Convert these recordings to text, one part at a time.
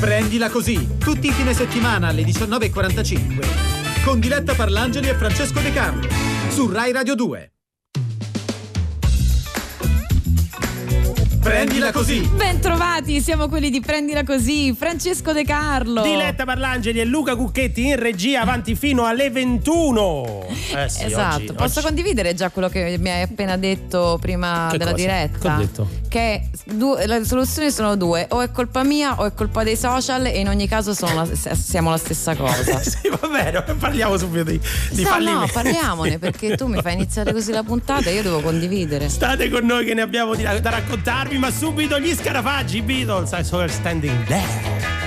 Prendila così, tutti i fine settimana alle 19.45 con Diletta Parlangeli e Francesco De Carlo su Rai Radio 2. Prendila così! Bentrovati, siamo quelli di Prendila così, Francesco De Carlo. Diletta Parlangeli e Luca Cucchetti in regia avanti fino alle 21. Eh sì, esatto, oggi, posso oggi... condividere già quello che mi hai appena detto prima che della cosa? diretta? Che ho detto? Che due, le soluzioni sono due, o è colpa mia o è colpa dei social e in ogni caso la, siamo la stessa cosa. sì, va bene, parliamo subito di, di no. No, parliamone perché tu mi fai iniziare così la puntata e io devo condividere. State con noi che ne abbiamo da raccontarvi ma subito gli scarafaggi Beatles I saw her standing there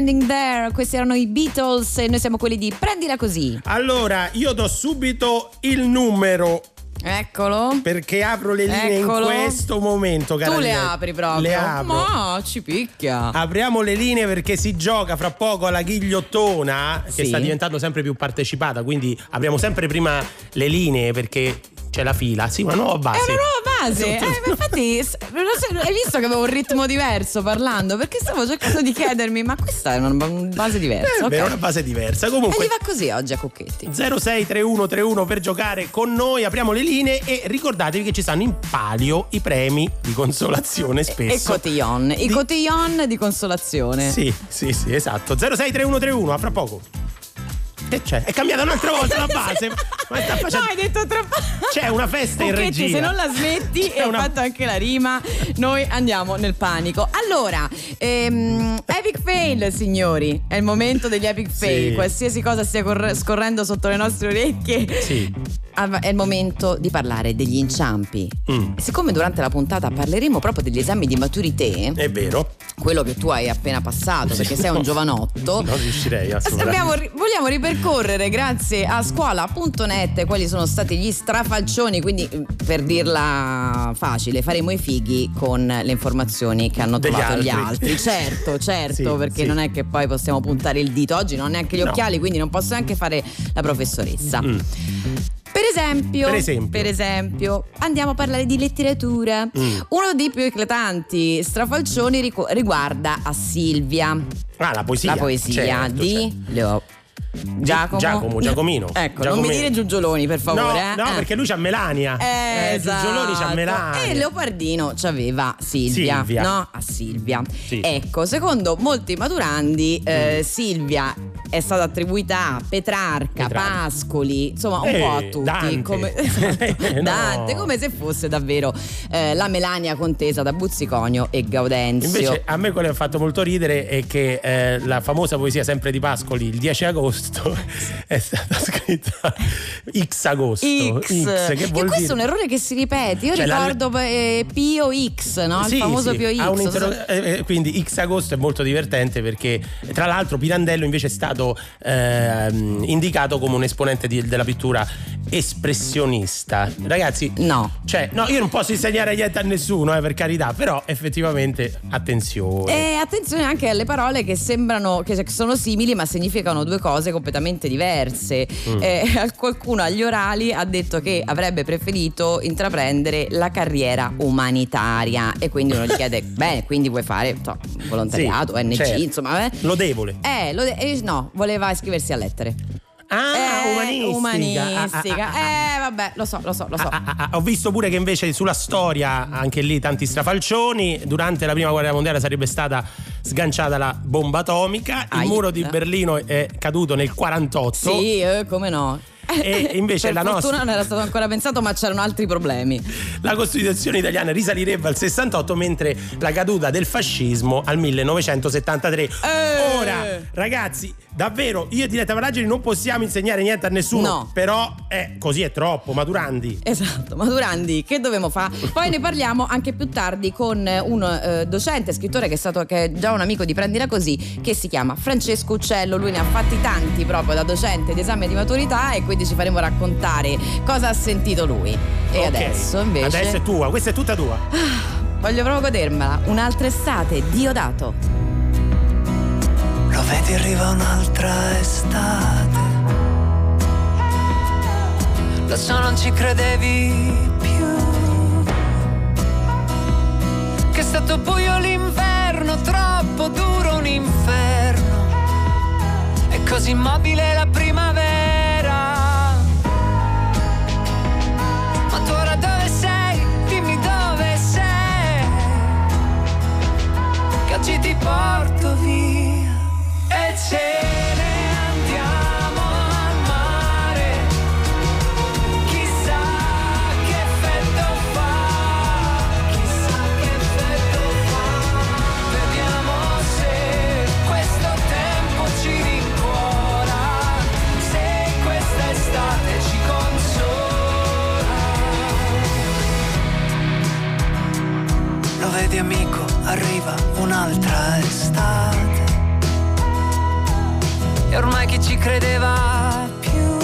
Standing There, questi erano i Beatles e noi siamo quelli di Prendila così. Allora, io do subito il numero Eccolo. Perché apro le linee Eccolo. in questo momento, cara. Tu le apri proprio. Le apro. Ma ci picchia. Apriamo le linee perché si gioca fra poco alla ghigliottona, che sì. sta diventando sempre più partecipata. Quindi apriamo sempre prima le linee perché c'è la fila. Sì, una nuova base. È una nuova base. Eh, infatti, hai visto che avevo un ritmo diverso parlando? Perché stavo cercando di chiedermi, ma questa è una base diversa. Eh, okay. È una base diversa. Comunque. E gli va così oggi a Cocchetti. 063131 per giocare con noi. Apriamo le linee e ricordatevi che ci stanno in palio i premi di consolazione spesso. E cotillon. I cotillon di consolazione. Sì, sì, sì, esatto. 063131, a fra poco. Che c'è? È cambiata un'altra volta la base. Ma sta facendo... No, hai detto troppo. C'è una festa in regia. se non la smetti C'è e una... ho fatto anche la rima, noi andiamo nel panico. Allora, ehm, epic fail, signori. È il momento degli epic fail. Sì. Qualsiasi cosa stia corre- scorrendo sotto le nostre orecchie. Sì è il momento di parlare degli inciampi. Mm. Siccome durante la puntata parleremo proprio degli esami di maturità, è vero, quello che tu hai appena passato, perché sei un giovanotto, non riuscirei assolutamente. Abbiamo, vogliamo ripercorrere, grazie a scuola.net quali sono stati gli strafalcioni, quindi per dirla facile, faremo i fighi con le informazioni che hanno Degli trovato altri. gli altri. Certo, certo, sì, perché sì. non è che poi possiamo puntare il dito. Oggi non ho neanche gli no. occhiali, quindi non posso neanche fare la professoressa. Mm. Per esempio, per esempio, per esempio, andiamo a parlare di letteratura. Mm. Uno dei più eclatanti strafalcioni riguarda a Silvia. Ah, la poesia. La poesia certo, di certo. Leo Giacomo. Giacomo, Giacomino. ecco, Giacomino. non mi dire Giugioloni, per favore. No, eh? no eh. perché lui c'ha Melania. Eh, esatto. Giugioloni c'ha Melania. E Leopardino c'aveva Silvia, Silvia. No, a Silvia. Sì. Ecco, secondo molti maturandi, eh, mm. Silvia è stata attribuita a Petrarca, Petrarca. Pascoli, insomma un eh, po' a tutti. Dante, come, no. Dante, come se fosse davvero eh, la Melania contesa da Buzziconio e Gaudenzio. Invece a me quello che ha fatto molto ridere è che eh, la famosa poesia sempre di Pascoli, il 10 agosto, è stata scritta X agosto. X, X che, vuol questo dire... è un errore che si ripete. Io cioè, ricordo la... eh, Pio X, no? il famoso sì. Pio X. Interro... Eh, eh, quindi X agosto è molto divertente perché tra l'altro Pirandello invece è stato eh, indicato come un esponente di, della pittura espressionista. Ragazzi, no. Cioè, no, io non posso insegnare niente a nessuno, eh, per carità, però effettivamente attenzione. E attenzione anche alle parole che sembrano che sono simili, ma significano due cose completamente diverse. Mm. Eh, qualcuno agli orali ha detto che avrebbe preferito intraprendere la carriera umanitaria e quindi uno gli chiede bene quindi vuoi fare so, volontariato sì, ONG certo. insomma eh? lodevole eh, lode- eh, no voleva iscriversi a lettere Ah, eh, umanistica. umanistica. Ah, ah, ah, eh, vabbè, lo so, lo so, lo so. Ah, ho visto pure che invece sulla storia, anche lì tanti strafalcioni, durante la prima guerra mondiale sarebbe stata sganciata la bomba atomica, il muro di Berlino è caduto nel 48. Sì, eh, come no. E invece per la nostra non era stato ancora pensato, ma c'erano altri problemi. La Costituzione italiana risalirebbe al 68, mentre la caduta del fascismo al 1973. Eh. Ora, ragazzi, davvero, io e Diletta Paragini non possiamo insegnare niente a nessuno. No. Però eh, così è troppo, Maturandi. Esatto, Maturandi, che dovevamo fare? Poi ne parliamo anche più tardi con un eh, docente, scrittore che è stato che è già un amico di Prendila Così, che si chiama Francesco Uccello. Lui ne ha fatti tanti proprio da docente di esame di maturità e quindi quindi ci faremo raccontare cosa ha sentito lui. E okay. adesso invece. Adesso è tua, questa è tutta tua. Ah, voglio proprio godermela. Un'altra estate, Diodato. Lo vedi, arriva un'altra estate. Lo so, non ci credevi più. Che è stato buio l'inverno, troppo duro un inferno. E così immobile la primavera. Porto via e c'è vedi amico, arriva un'altra estate. E ormai chi ci credeva più?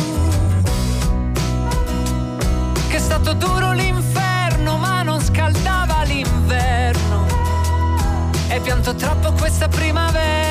Che è stato duro l'inferno, ma non scaldava l'inverno. E pianto troppo questa primavera.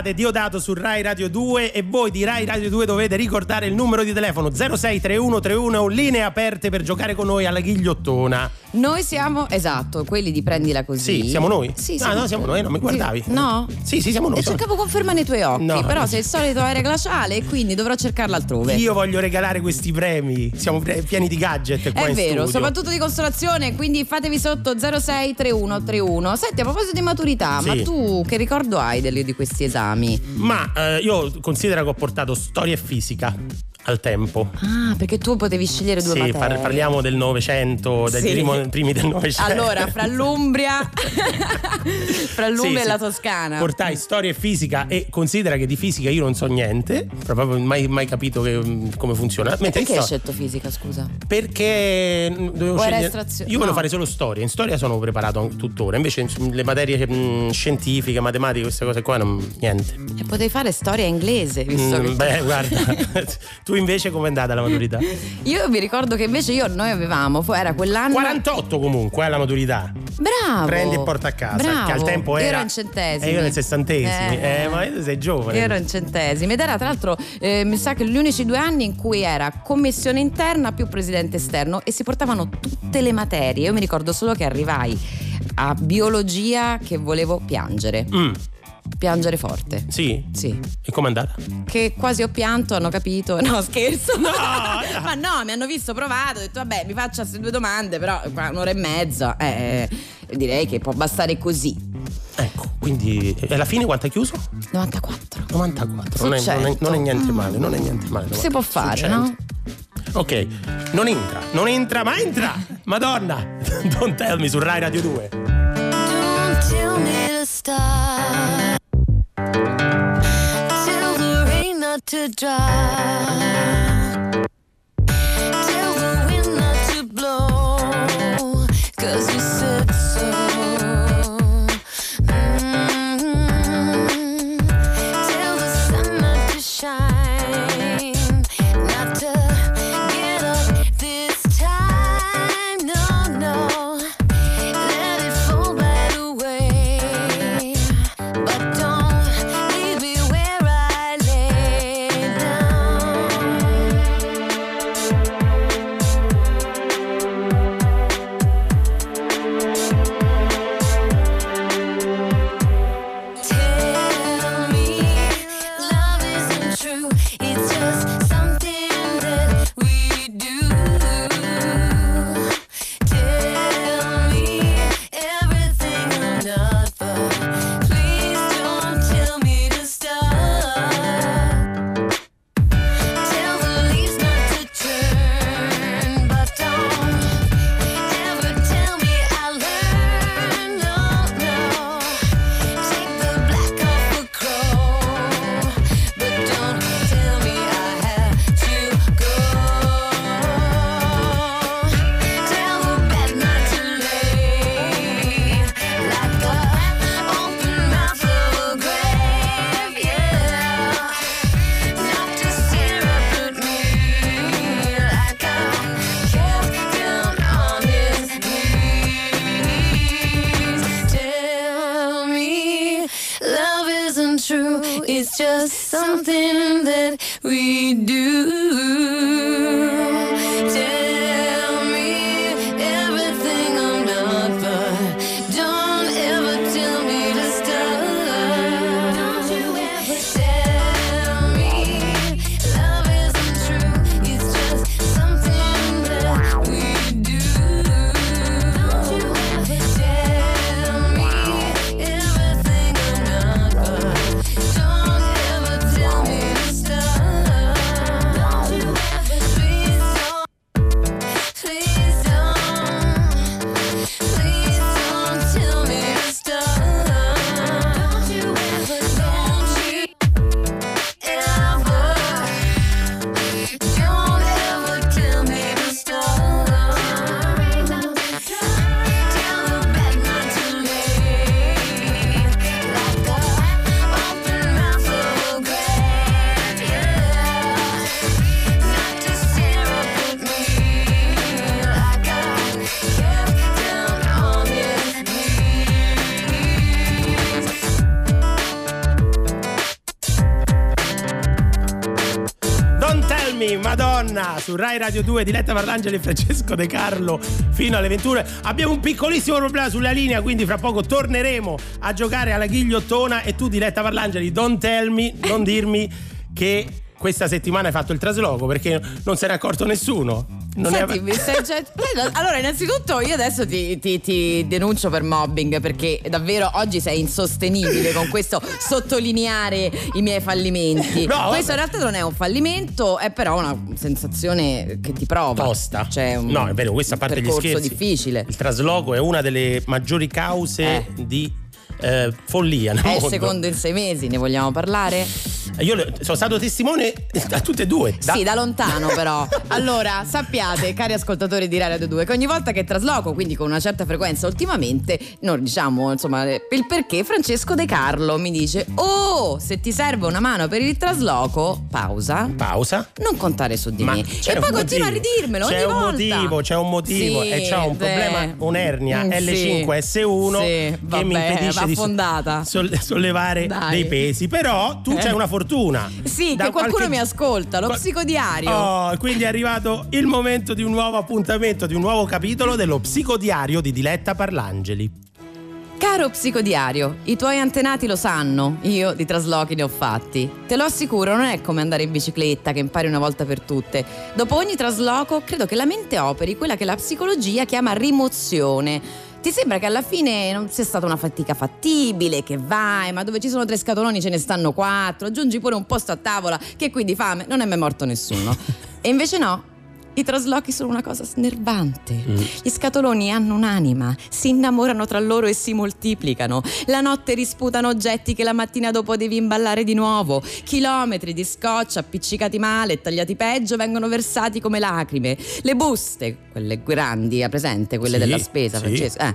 Estate Diodato su Rai Radio 2 e voi di Rai Radio 2 dovete ricordare il numero di telefono 063131 linee aperte per giocare con noi alla ghigliottona. Noi siamo, esatto, quelli di prendila così. Sì, siamo noi? Sì, ah, no, siamo noi, non mi guardavi? No? Sì, sì, siamo noi. E cercavo conferma nei tuoi occhi, no. però sei il solito aereo glaciale e quindi dovrò cercarla altrove. Io voglio regalare questi premi, siamo pieni di gadget qua È vero, studio. soprattutto di consolazione, quindi fatevi sotto 063131. Senti, a proposito di maturità, sì. ma tu che ricordo hai di questi esami? Ma eh, io considero che ho portato storia e fisica al tempo. Ah, perché tu potevi scegliere due sì, materie. Par- parliamo del Novecento, dei sì. primo, primi del Novecento. Allora, fra l'Umbria, fra l'Umbria sì, e la Toscana. Portai storia e fisica e considera che di fisica io non so niente, proprio mai, mai capito che, mm, come funziona. Mentre perché hai scelto fisica, scusa? Perché mm, dovevo o scegliere... Io no. volevo fare solo storia, in storia sono preparato tuttora, invece le materie mh, mm, scientifiche, matematiche, queste cose qua, non, niente. E potevi fare storia inglese, visto mm, che... Beh, guarda, tu invece com'è andata la maturità? io mi ricordo che invece io, noi avevamo, era quell'anno. 48 comunque, è eh, la maturità. Bravo. Prendi e porta a casa. Bravo. Che al tempo era. Io ero in centesimi. E io nel sessantesimi. Eh, eh ma sei giovane. Io ero in centesimi. Ed era tra l'altro, eh, mi sa che gli unici due anni in cui era commissione interna più presidente esterno e si portavano tutte le materie. Io mi ricordo solo che arrivai a biologia che volevo piangere. Mm piangere forte. Sì? Sì. E com'è andata? Che quasi ho pianto, hanno capito. No, scherzo. No! Ma no, mi hanno visto provato, ho detto vabbè, mi faccio queste due domande, però un'ora e mezza, eh, direi che può bastare così. Ecco, quindi alla fine quanto hai chiuso? 94. 94, non è, non, è, non è, niente male, non è niente male. Si può fare, no? Ok, non entra, non entra, ma entra! Madonna! Don't tell me su Rai Radio 2. Don't tell me to stop. To dry. Me, Madonna, su Rai Radio 2, Diletta Parlangeli e Francesco De Carlo fino alle 21. Abbiamo un piccolissimo problema sulla linea, quindi fra poco torneremo a giocare alla ghigliottona e tu Diletta Parlangeli, don't tell me, non dirmi che questa settimana hai fatto il trasloco perché non se n'è accorto nessuno. Non Senti, è... stai già... Allora, innanzitutto io adesso ti, ti, ti, denuncio per mobbing perché davvero oggi sei insostenibile con questo sottolineare i miei fallimenti. No, questo in realtà non è un fallimento, è però una sensazione che ti prova. Tosta. Cioè un, no, è vero, questa parte gli scherzi. difficile. Il trasloco è una delle maggiori cause eh. di eh, follia. È il secondo in sei mesi, ne vogliamo parlare? Io sono stato testimone da tutte e due. Da... Sì, da lontano però. allora, sappiate, cari ascoltatori di Radio 2, che ogni volta che trasloco, quindi con una certa frequenza ultimamente, non diciamo insomma il perché, Francesco De Carlo mi dice: Oh, se ti serve una mano per il trasloco, pausa. Pausa. Non contare su di Ma me. E poi continua a ridirmelo c'è ogni un volta. motivo, c'è un motivo. Sì, e c'ha un problema, un'ernia mm, L5S1 sì, vabbè, che mi impedisce di sollevare Dai. dei pesi. Però tu eh. c'hai una fortuna. Sì, da che qualcuno qualche... mi ascolta, lo psicodiario. Oh, quindi è arrivato il momento di un nuovo appuntamento, di un nuovo capitolo dello psicodiario di Diletta Parlangeli. Caro psicodiario, i tuoi antenati lo sanno, io di traslochi ne ho fatti. Te lo assicuro, non è come andare in bicicletta che impari una volta per tutte. Dopo ogni trasloco credo che la mente operi quella che la psicologia chiama rimozione ti sembra che alla fine non sia stata una fatica fattibile, che vai, ma dove ci sono tre scatoloni ce ne stanno quattro, aggiungi pure un posto a tavola, che qui di fame non è mai morto nessuno. e invece no, i traslochi sono una cosa snervante. Mm. Gli scatoloni hanno un'anima, si innamorano tra loro e si moltiplicano. La notte risputano oggetti che la mattina dopo devi imballare di nuovo. Chilometri di scotch appiccicati male e tagliati peggio vengono versati come lacrime. Le buste, quelle grandi, ha presente, quelle sì, della spesa, sì. Francesco, eh,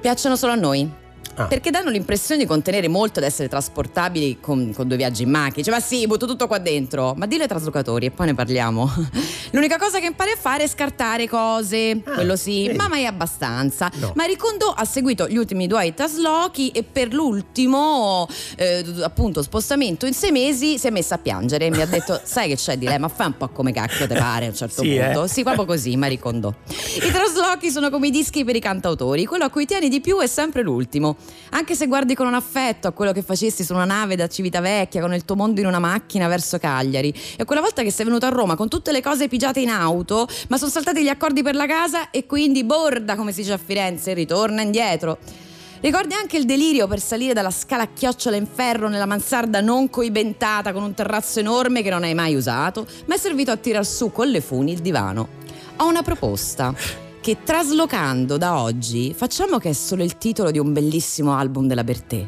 piacciono solo a noi Ah. Perché danno l'impressione di contenere molto ed essere trasportabili con, con, due viaggi in macchina. Cioè, ma sì, butto tutto qua dentro. Ma dillo ai traslocatori e poi ne parliamo. L'unica cosa che impari a fare è scartare cose. Ah, quello sì, vedi. ma mai abbastanza. No. Marie Kondo ha seguito gli ultimi due traslochi e per l'ultimo, eh, appunto, spostamento in sei mesi si è messa a piangere. Mi ha detto, sai che c'è di lei, ma fai un po' come cacchio te pare a un certo sì, punto. Eh. Sì, proprio così, Marie Kondo. I traslochi sono come i dischi per i cantautori. Quello a cui tieni di più è sempre l'ultimo. Anche se guardi con un affetto a quello che facessi su una nave da Civitavecchia con il tuo mondo in una macchina verso Cagliari e quella volta che sei venuto a Roma con tutte le cose pigiate in auto, ma sono saltati gli accordi per la casa e quindi borda, come si dice a Firenze, ritorna indietro. Ricordi anche il delirio per salire dalla scala a chiocciola in ferro nella mansarda non coibentata con un terrazzo enorme che non hai mai usato, ma è servito a tirar su con le funi il divano. Ho una proposta che traslocando da oggi facciamo che è solo il titolo di un bellissimo album della Bertè.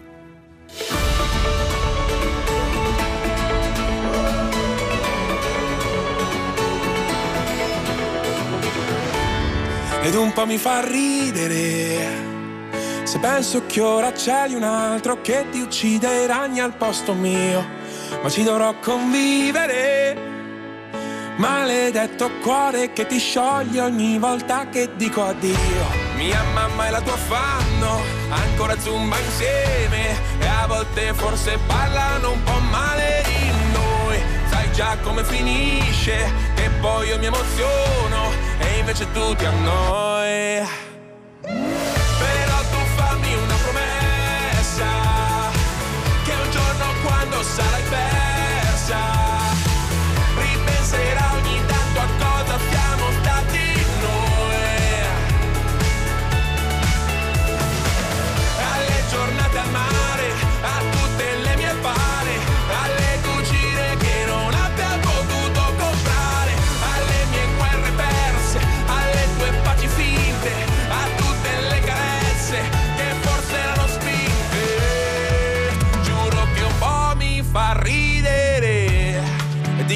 Ed un po' mi fa ridere se penso che ora c'è un altro che ti uccide i ragni al posto mio, ma ci dovrò convivere Maledetto cuore che ti scioglie ogni volta che dico addio. Mia mamma e la tua fanno ancora zumba insieme e a volte forse parlano un po' male di noi. Sai già come finisce, che poi io mi emoziono e invece tu ti annoi. Però tu fammi una promessa che un giorno quando sarai persa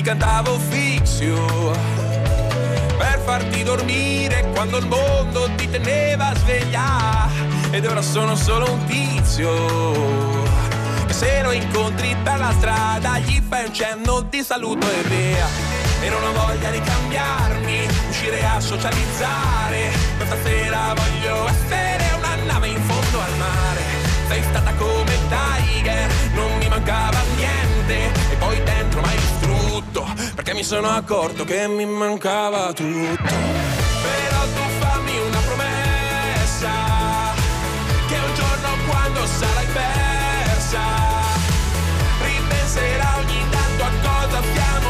ti cantavo fixio per farti dormire quando il mondo ti teneva sveglia. Ed ora sono solo un tizio che se lo incontri per la strada gli fai un cenno di saluto e via e non ho voglia di cambiarmi uscire a socializzare. Questa sera voglio essere una nave in fondo al mare. Sei stata come Tiger non mi mancava niente. E poi dentro mai mi sono accorto che mi mancava tutto. Però tu fammi una promessa, che un giorno quando sarai persa, ripenserai ogni tanto a cosa siamo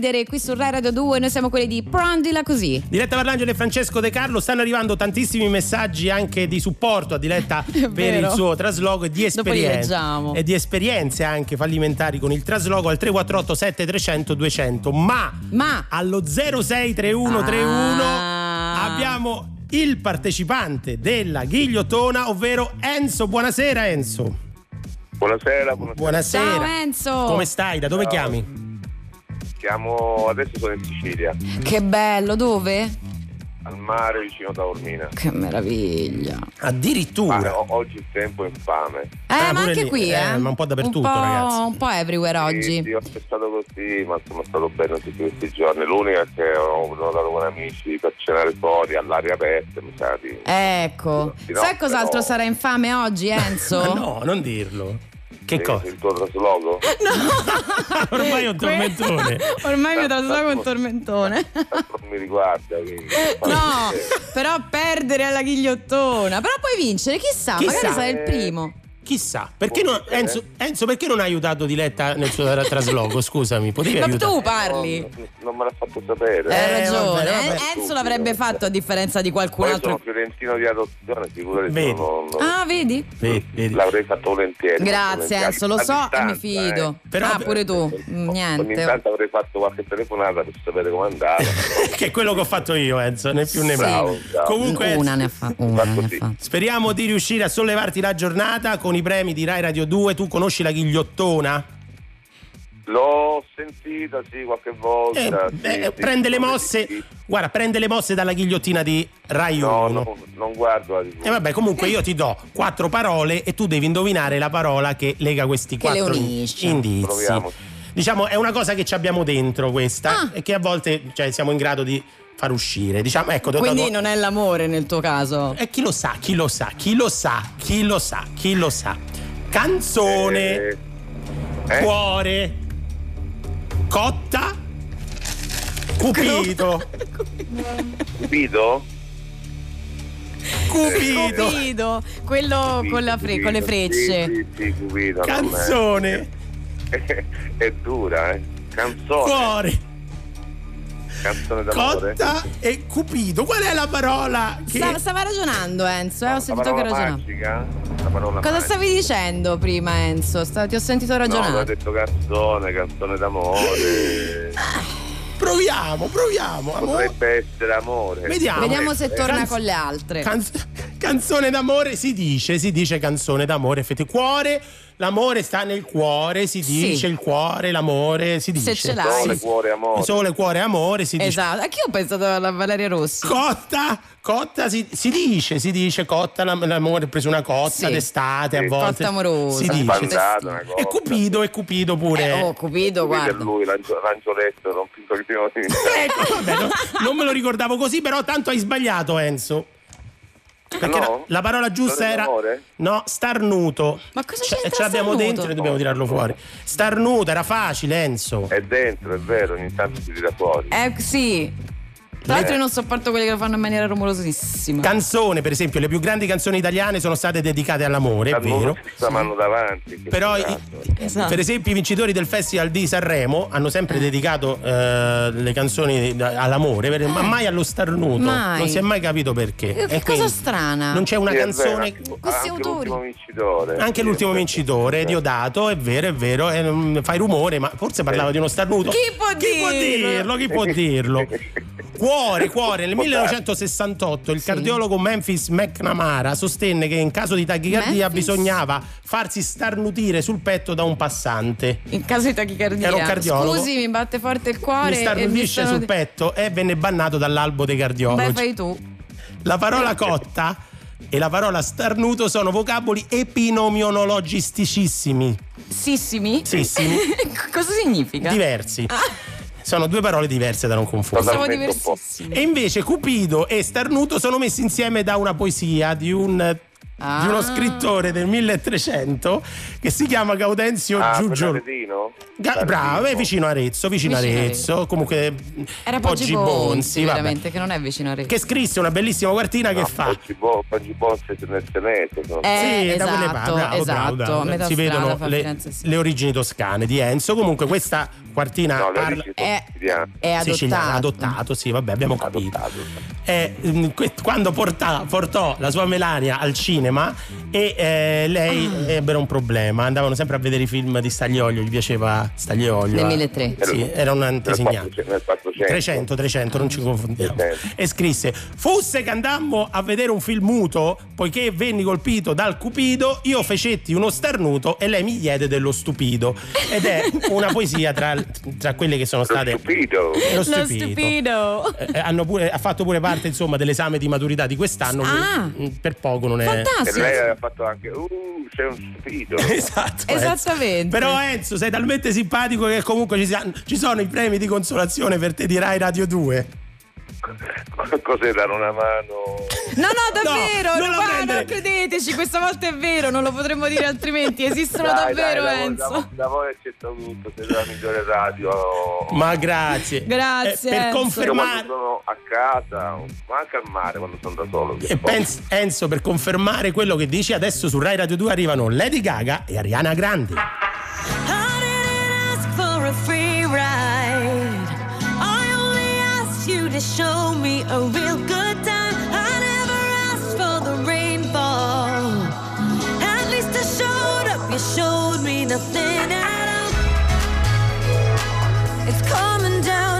Ridere qui su Rai Radio 2. Noi siamo quelli di Prendila così. Diletta Parlangelo e Francesco De Carlo stanno arrivando tantissimi messaggi anche di supporto a Diletta per il suo trasloco e di esperienze e di esperienze anche fallimentari con il trasloco al 348 7300 200 ma Ma allo 063131 Ah. abbiamo il partecipante della ghigliottona ovvero Enzo buonasera Enzo Buonasera, buonasera. buonasera Ciao Enzo. come stai da dove chiami? Chiamo adesso sono in Sicilia, Che bello, dove? al mare vicino a Taormina. Che meraviglia. addirittura o- oggi il tempo è infame. Eh, Ah, ma anche lì, qui, eh, eh. ma un po' dappertutto, un po', ragazzi. Un po' everywhere Sì, oggi. Sì, ho stato così, ma sono stato bene tutti questi giorni. L'unica è che ho prenotato con amici per cenare fuori all'aria aperta, mi sa di. Ecco. Sì, no, Sai cos'altro però- sarà infame oggi, Enzo? No non dirlo che cosa? Il tuo trasloco? ormai è un tormentone Ormai mi trasloco un tormentone. non mi riguarda. quindi- No, Eh, però perdere alla ghigliottona. Però puoi vincere, chissà, Chissà. magari sarai il primo. Chissà, perché non. Enzo, Enzo, perché non hai aiutato Diletta nel suo tra- trasloco? Scusami, potevi Ma aiutare? tu parli. Non, non me l'ha fatto sapere. Hai Eh, ragione. vabbè, vabbè. Eh, Enzo l'avrebbe fatto a differenza di qualcun Poi altro. sono fiorentino di adozione, figurati. Vedi. Non, non- Ah, vedi? Vedi, vedi. L'avrei fatto volentieri. Grazie volentieri. Enzo, lo so e mi distanza, fido. eh. Però- ah, pure tu. Mm, Ogni Niente. tanto avrei fatto qualche telefonata per sapere come andava. che è quello che ho fatto io, Enzo, né più né Bravo, meno. bravo. Comunque, Una ne ha fa- una ne ha così. fatta. speriamo di riuscire a sollevarti la giornata con i premi di Rai Radio 2. Tu conosci la ghigliottona? L'ho sentita, sì, qualche volta. Eh, sì, beh, sì, prende le sì, mosse. sì. Guarda, prende le mosse dalla ghigliottina di Rai 1. No, no, non guardo la TV. E vabbè, comunque io ti do quattro parole e tu devi indovinare la parola che lega questi Che le quattro indizi. Proviamoci. Diciamo, è una cosa che ci abbiamo dentro questa Ah. e che a volte cioè, siamo in grado di far uscire. Diciamo, ecco, Quindi do- non è l'amore nel tuo caso. E chi lo sa, chi lo sa, chi lo sa, chi lo sa, chi lo sa. Canzone, Eh, eh? cuore, cotta, cupido, Cupido? cupido, Cupido, quello con, la fre- con le frecce. Sì, sì, sì, Cupido. non è- canzone, È dura, eh. Canzone. cuore, Canzone d'amore. cotta e cupido. Qual è la parola che... Stava, stava ragionando Enzo, eh? ho La sentito che ragionava. magica? La parola Cosa magica. stavi dicendo prima Enzo? Sta- ti ho sentito No, ragionare. ho detto canzone, canzone d'amore. Proviamo, proviamo. amore. Potrebbe essere amore. Vediamo. Vediamo se torna Canz- con le altre. Canz- canzone d'amore si dice, si dice canzone d'amore, effettivamente. Cuore, l'amore sta nel cuore, si Sì. dice il cuore, l'amore, si dice. ce l'hai. Sole, cuore, amore. Sole, cuore, amore, si dice. Esatto, anche io ho pensato alla Valeria Rossi. Cotta, cotta si, si dice, si dice cotta, l'am- l'amore ha preso una cotta Sì. d'estate a Sì. volte. Cotta amorosa. Si dice. Una cosa. E Cupido, e Cupido pure. Eh, oh, Cupido, Cupido è guarda. lui, l'angio- l'angioletto, non piccolo di Ecco, vabbè, no, non me lo ricordavo così, però tanto hai sbagliato Enzo. Perché no? la, la parola giusta era no, starnuto. Ma cosa Cioè, c'entra ce l'abbiamo dentro e dobbiamo tirarlo fuori. Starnuto era facile, Enzo. È dentro, è vero, ogni tanto si tira fuori. Eh sì. Tra l'altro io non sopporto quelli che lo fanno in maniera rumorosissima. Canzone, per esempio, le più grandi canzoni italiane sono state dedicate all'amore, è vero. sta mano davanti. Però i-. Esatto. per esempio i vincitori del Festival di Sanremo hanno sempre dedicato eh, le canzoni all'amore, per- ma mai allo starnuto. Mai. Non si è mai capito perché. Eh, Che E cosa quindi strana. Non c'è una Sì, è canzone. vero, anche, Questi anche autori. l'ultimo vincitore. Anche Sì, l'ultimo è vincitore, Diodato, è vero, è vero, non fai rumore, ma forse parlava di uno starnuto. Chi può Chi può dirlo? dirlo? Chi può dirlo? Cuore, cuore, nel 1968 il cardiologo Memphis McNamara sostenne che in caso di tachicardia Memphis? bisognava farsi starnutire sul petto da un passante. In caso di tachicardia. Era un cardiologo. Scusi, mi batte forte il cuore. Mi starnutisce e mi sul petto e venne bannato dall'albo dei Beh, cardiologi. fai tu. La parola cotta e la parola starnuto sono vocaboli epinomionologisticissimi, Sissimi? Sissimi. cosa significa? diversi. Sono due parole diverse da non confondere. Siamo diversissimi. E invece Cupido e Starnuto sono messi insieme da una poesia di un Ah. di uno scrittore del 1300 che si chiama Gaudenzio Ah, Giugio. Bernardino? Ga- bravo, è vicino a Arezzo, vicino a Vicino a Arezzo, comunque Era Poggi Bonzi, vabbè. veramente, che non è vicino a Rete. Che scrisse una bellissima quartina che fa. Oggi Bo- oggi Bonze nel Seneto. sono- Eh, Sì, da quelle esatto, parti, bravo, esatto, bravo, bravo. metà si vedono le, le origini toscane di Enzo. Comunque questa quartina No, parla È, è adottato. adottato, sì, vabbè, abbiamo capito. Adottato. Eh, mm, quando portà- portò la sua Melania al cinema e eh, lei Ah. ebbero un problema, andavano sempre a vedere i film di Stagliolio, gli piaceva Stagliolio. Nel eh. 1003. Sì, era un Nel antesignano. 400, nel 400. 300, 300, non ci confondiamo. 300. E scrisse: Fosse che andammo a vedere un film muto, poiché venni colpito dal cupido, io fecetti uno starnuto e lei mi diede dello stupido. Ed è una poesia tra, tra quelle che sono Lo state. stupido. Lo Lo stupido. stupido. Eh, hanno pure- ha fatto pure parte insomma dell'esame di maturità di quest'anno. Ah. per poco non è. E Fantastico. lei ha fatto anche, uh, sei un stupido. Esatto, Enzo. Esattamente. Però Enzo sei talmente simpatico che comunque ci, ci sono i premi di consolazione per te di Rai Radio 2. Cos'è dare una mano? No, no, davvero, non no, guarda, prendere. credeteci, questa volta è vero, non lo potremmo dire altrimenti, esistono Dai, davvero, dai, da voi- Enzo. Da, da voi accetto tutto, siete la migliore radio. Ma grazie. Grazie, Eh, per Enzo. Confermare. quando sono a casa, ma anche al mare quando sono da solo. E pens- Enzo, per confermare quello che dici, adesso su Rai Radio 2 arrivano Lady Gaga e Ariana Grande. I didn't ask for a free ride. Show me a real good time. I never asked for the rainfall. At least I showed up. You showed me nothing at all. It's coming down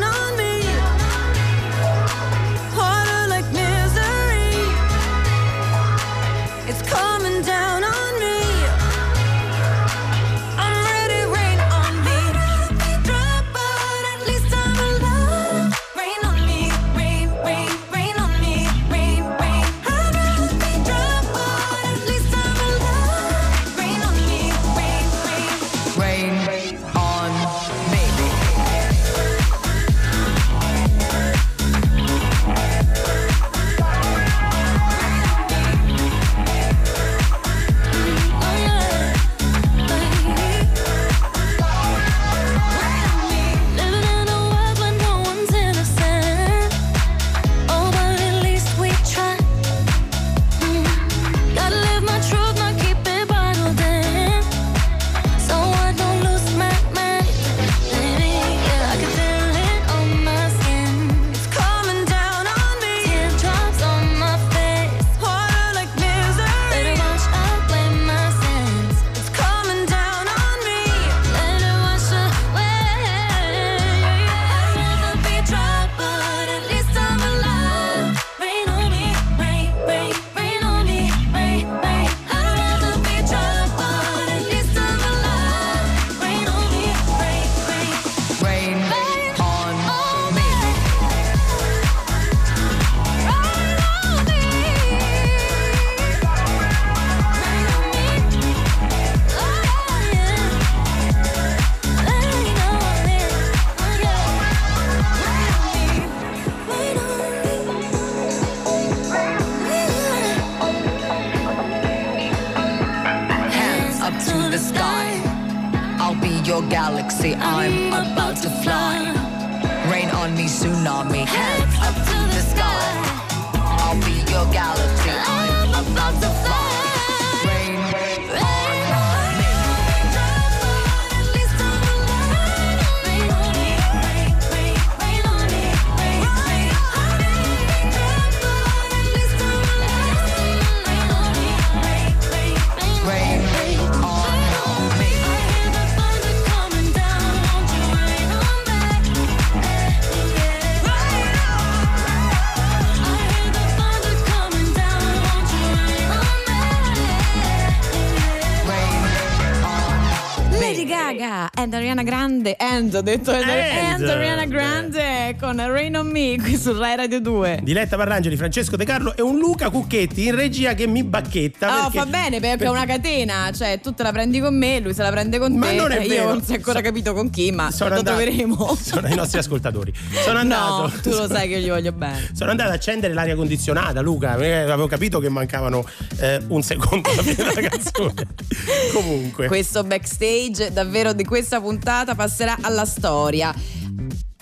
Gaga and Ariana Grande and ho detto and, And. Ariana Grande con Rain on Me qui su Rai Radio 2 Diletta Parlangeli, Francesco De Carlo e un Luca Cucchetti in regia che mi bacchetta. Oh, fa bene perché, è una catena, cioè tu te la prendi con me, lui se la prende con Ma te. non è vero. Io non si è ancora capito con chi, ma Sono lo andato- troveremo. Sono i nostri ascoltatori. Sono andato. No, tu lo sai che io gli voglio bene. Sono andato ad accendere l'aria condizionata, Luca. eh, Avevo capito che mancavano eh, un secondo alla fine della canzone. Comunque. Questo backstage davvero di questa puntata passerà alla storia.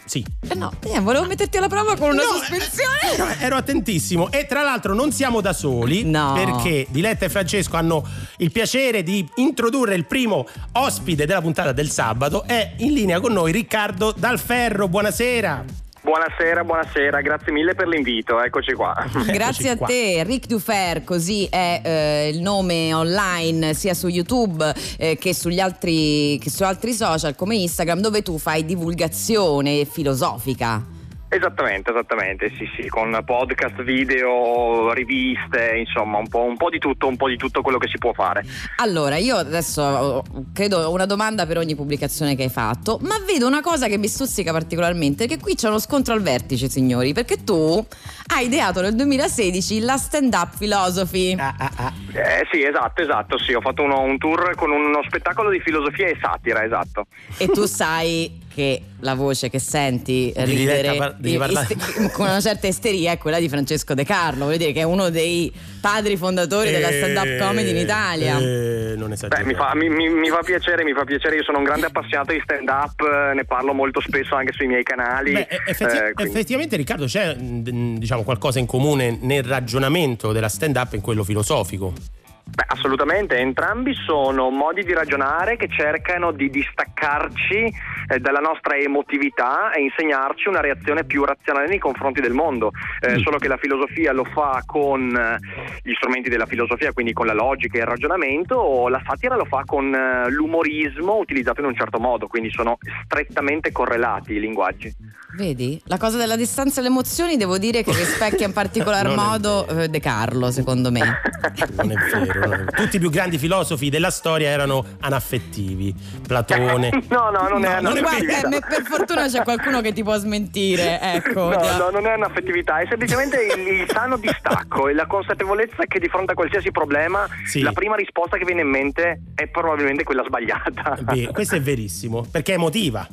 Sì. Eh no, eh, volevo metterti alla prova con una No, sospensione. eh, no, ero attentissimo e tra l'altro non siamo da soli No. perché Diletta e Francesco hanno il piacere di introdurre il primo ospite della puntata del sabato è in linea con noi Riccardo Dalferro buonasera Buonasera, buonasera, grazie mille per l'invito, eccoci qua. Grazie a qua. te, Rick Dufer, così è eh, il nome online sia su YouTube eh, che, sugli altri, che su altri social come Instagram dove tu fai divulgazione filosofica. Esattamente, esattamente, sì sì, con podcast, video, riviste, insomma un po', un po' di tutto, un po' di tutto quello che si può fare. Allora, io adesso ho- credo ho una domanda per ogni pubblicazione che hai fatto, ma vedo una cosa che mi stuzzica particolarmente, che qui c'è uno scontro al vertice, signori, perché tu hai ideato nel 2016 la stand-up philosophy. Ah, ah, ah. Eh sì, esatto, esatto, sì, ho fatto uno- un tour con uno spettacolo di filosofia e satira, esatto. E tu sai che la voce che senti Di ridere par- iste- con una certa isteria è quella di Francesco De Carlo, vuol dire che è uno dei padri fondatori della stand-up comedy in Italia. Eh, non Beh, esagero mi fa, mi- mi- mi fa piacere, mi fa piacere, io sono un grande appassionato di stand-up, eh, ne parlo molto spesso anche sui miei canali. Beh, effetti- eh, effettivamente Riccardo c'è mh, diciamo, qualcosa in comune nel ragionamento della stand up e in quello filosofico. Beh, assolutamente, entrambi sono modi di ragionare che cercano di distaccarci eh, dalla nostra emotività e insegnarci una reazione più razionale nei confronti del mondo. Eh, Solo che la filosofia lo fa con eh, gli strumenti della filosofia, quindi con la logica e il ragionamento, o la satira lo fa con eh, l'umorismo utilizzato in un certo modo, quindi sono strettamente correlati i linguaggi. Vedi? La cosa della distanza e le emozioni devo dire che rispecchia in particolar modo eh, De Carlo, secondo me. Non è vero. Tutti i più grandi filosofi della storia erano anaffettivi. Platone. No, no, non è No, non è anaffettività. Guarda, eh, per fortuna c'è qualcuno che ti può smentire, ecco. No, no, non è un'affettività, è semplicemente il, il sano distacco e la consapevolezza che di fronte a qualsiasi problema Sì. la prima risposta che viene in mente è probabilmente quella sbagliata. Beh, questo è verissimo, perché è emotiva.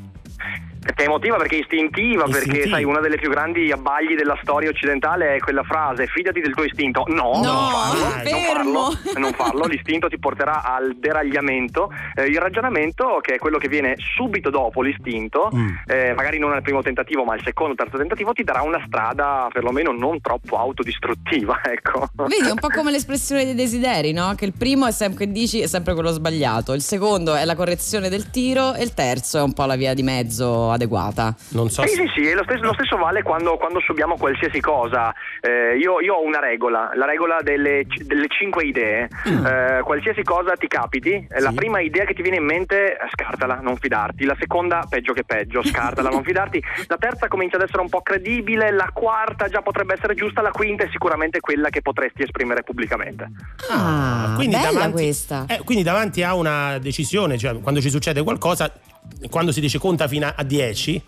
Perché è emotiva, perché è istintiva, perché Istintiva. sai, una delle più grandi abbagli della storia occidentale è quella frase, fidati del tuo istinto. No, No, non farlo, non fermo. farlo, non farlo, l'istinto ti porterà al deragliamento. Eh, il ragionamento, che è quello che viene subito dopo l'istinto, Mm. eh, magari non al primo tentativo, ma al secondo o terzo tentativo, ti darà una strada perlomeno non troppo autodistruttiva, ecco. Vedi, è un po' come l'espressione dei desideri, no? Che il primo è sempre dici è sempre quello sbagliato, il secondo è la correzione del tiro e il terzo è un po' la via di mezzo adeguata. Non so Sì, se. sì, sì, e lo stesso, lo stesso vale quando, quando subiamo qualsiasi cosa. Eh, io, io ho una regola, la regola delle, delle cinque idee. Eh, qualsiasi cosa ti capiti, eh, la Sì. prima idea che ti viene in mente, eh, scartala, non fidarti. La seconda, peggio che peggio, scartala, non fidarti. La terza comincia ad essere un po' credibile, la quarta già potrebbe essere giusta, la quinta è sicuramente quella che potresti esprimere pubblicamente. Ah, bella questa. eh, quindi davanti a una decisione, cioè quando ci succede qualcosa, quando si dice conta fino a 10,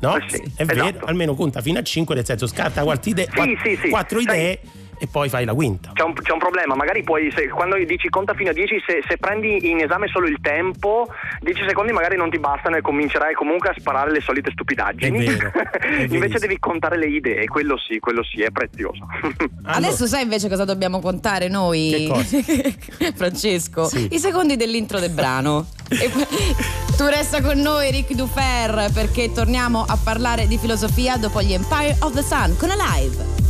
no? Eh sì, è vero, esatto. almeno conta fino a 5, nel senso scarta quattro idee, Sì, sì, sì. quattro idee e poi fai la quinta. C'è un, c'è un problema, magari puoi, se, quando dici conta fino a 10, se, se prendi in esame solo il tempo, 10 secondi magari non ti bastano e comincerai comunque a sparare le solite stupidaggini. È vero, invece devi contare le idee, quello sì, quello sì, è prezioso. Adesso sai invece cosa dobbiamo contare noi? Francesco, Sì. i secondi dell'intro del brano. Tu resta con noi Rick Dufer perché torniamo a parlare di filosofia dopo gli Empire of the Sun con Alive.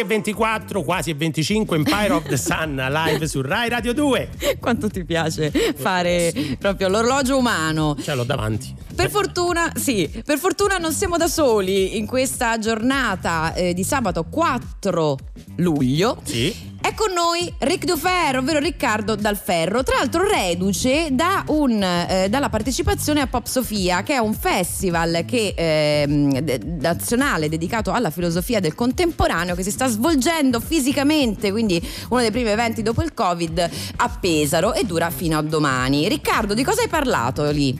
E 24, quasi e 25, Empire of the Sun live su Rai Radio 2. Quanto ti piace fare proprio l'orologio umano. Ce l'ho davanti. Per fortuna, sì, per fortuna non siamo da soli in questa giornata eh, di sabato 4 luglio. Sì. È con noi Ric Dufer, ovvero Riccardo Dalferro, tra l'altro reduce da un, eh, dalla partecipazione a Pop Sofia, che è un festival che, ehm, de- nazionale dedicato alla filosofia del contemporaneo che si sta svolgendo fisicamente, quindi uno dei primi eventi dopo il Covid a Pesaro e dura fino a domani. Riccardo, di cosa hai parlato lì?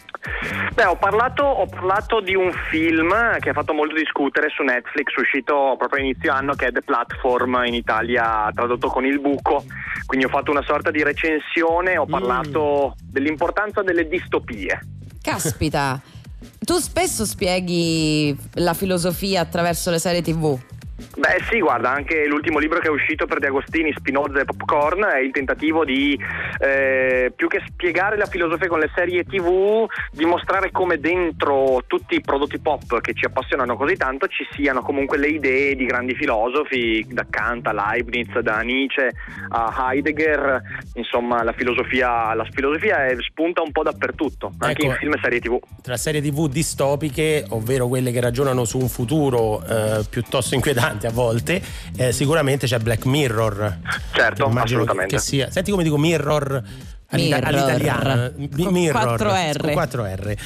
Beh, ho parlato, ho parlato di un film che ha fatto molto discutere su Netflix, uscito proprio a inizio anno, che è The Platform, in Italia tradotto con il buco. Quindi ho fatto una sorta di recensione, ho parlato dell'importanza delle distopie. Caspita, tu spesso spieghi la filosofia attraverso le serie TV. Beh sì, guarda, anche l'ultimo libro che è uscito per De Agostini, Spinoza e Popcorn, è il tentativo di, eh, più che spiegare la filosofia con le serie tv, dimostrare come dentro tutti i prodotti pop che ci appassionano così tanto ci siano comunque le idee di grandi filosofi, da Kant a Leibniz, da Nietzsche a Heidegger, insomma la filosofia, la filosofia è, spunta un po' dappertutto, anche Ecco. in film e serie tv. Tra serie tv distopiche, ovvero quelle che ragionano su un futuro eh, piuttosto inquietante a volte, eh, sicuramente c'è Black Mirror. Certo, Immagino che- assolutamente. Che sia. Senti come dico mirror Mirror. all'italiana. Con mirror. quattro R. Con 4 R.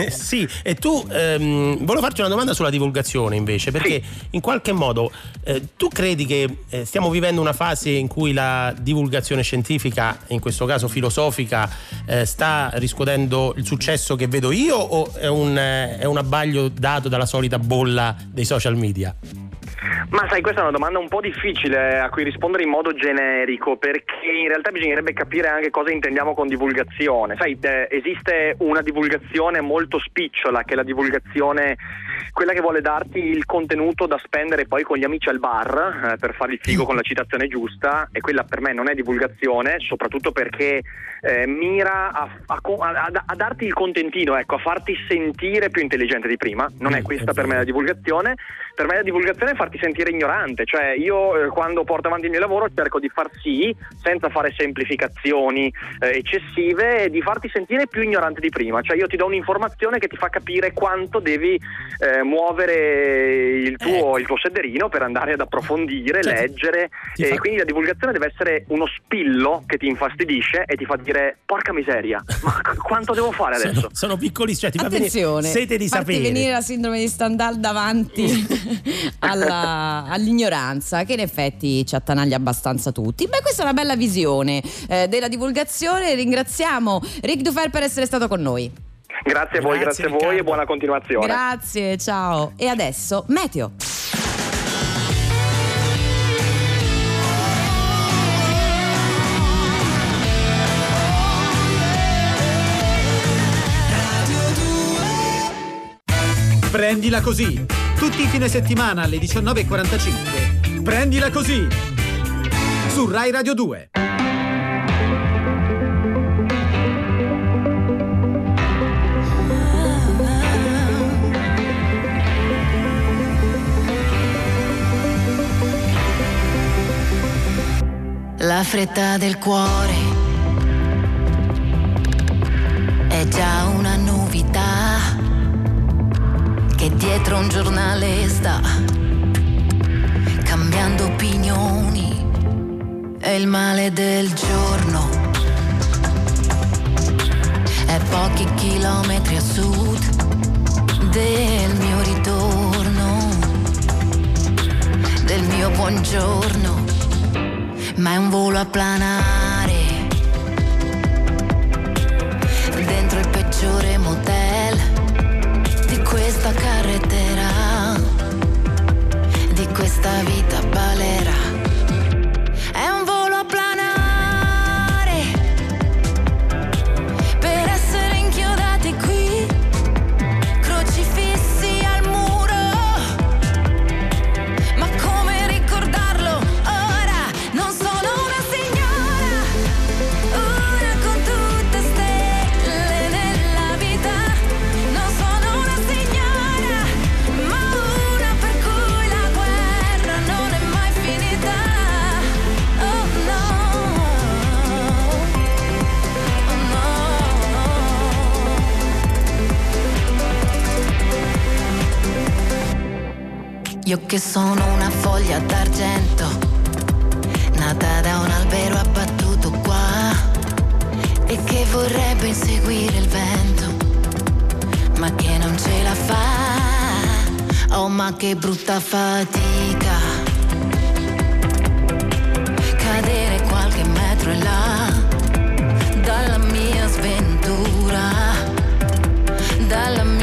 Eh, sì, e tu ehm, volevo farti una domanda sulla divulgazione invece, perché in qualche modo eh, tu credi che eh, stiamo vivendo una fase in cui la divulgazione scientifica, in questo caso filosofica, eh, sta riscuotendo il successo che vedo io o è un, eh, è un abbaglio dato dalla solita bolla dei social media? Ma sai, questa è una domanda un po' difficile a cui rispondere in modo generico, perché in realtà bisognerebbe capire anche cosa intendiamo con divulgazione. Sai, eh, esiste una divulgazione molto spicciola, che è la divulgazione, quella che vuole darti il contenuto da spendere poi con gli amici al bar, eh, per fare il figo con la citazione giusta, e quella per me non è divulgazione, soprattutto perché eh, mira a, a a- a- darti il contentino, ecco, a farti sentire più intelligente di prima. Non è Mm, questa per me la divulgazione. Per me la divulgazione è farti sentire ignorante, cioè io eh, quando porto avanti il mio lavoro cerco di far sì, senza fare semplificazioni eh, eccessive, di farti sentire più ignorante di prima, cioè io ti do un'informazione che ti fa capire quanto devi eh, muovere il tuo, il tuo sederino per andare ad approfondire, Cioè, ti- leggere ti e fa- quindi la divulgazione deve essere uno spillo che ti infastidisce e ti fa dire porca miseria, ma quanto devo fare adesso? Sono, sono piccolissimi, cioè ti fa venire Attenzione, sete di farti sapere. venire la sindrome di Stendhal davanti alla- all'ignoranza, che in effetti ci attanaglia abbastanza tutti. Beh, questa è una bella visione eh, della divulgazione. Ringraziamo Rick Dufer per essere stato con noi. Grazie a voi, Grazie, grazie a voi e buona continuazione. Grazie, ciao. E adesso, Meteo. Prendila così. Tutti i fine settimana alle 19.45. Prendila così. Su Rai Radio 2. La fretta del cuore è già una novità che dietro un giornale sta cambiando opinioni. È il male del giorno. È pochi chilometri a sud del mio ritorno, del mio buongiorno ma è un volo a planare. Dentro il peggiore motel carretera, di questa vita balera. Io che sono una foglia d'argento, nata da un albero abbattuto qua, e che vorrebbe inseguire il vento, ma che non ce la fa. Oh, ma che brutta fatica. Cadere qualche metro in là, dalla mia sventura, dalla mia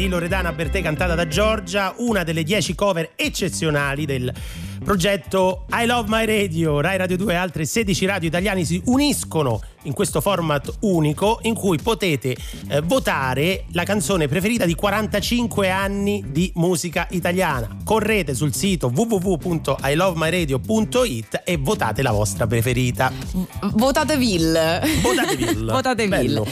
di Loredana Bertè cantata da Giorgia, una delle dieci cover eccezionali del progetto I Love My Radio. Rai Radio 2 e altre 16 radio italiane si uniscono in questo format unico in cui potete eh, votare la canzone preferita di 45 anni di musica italiana. Correte sul sito www.ilovemyradio.it e votate la vostra preferita. Votateville. Votateville. Votateville. Bello.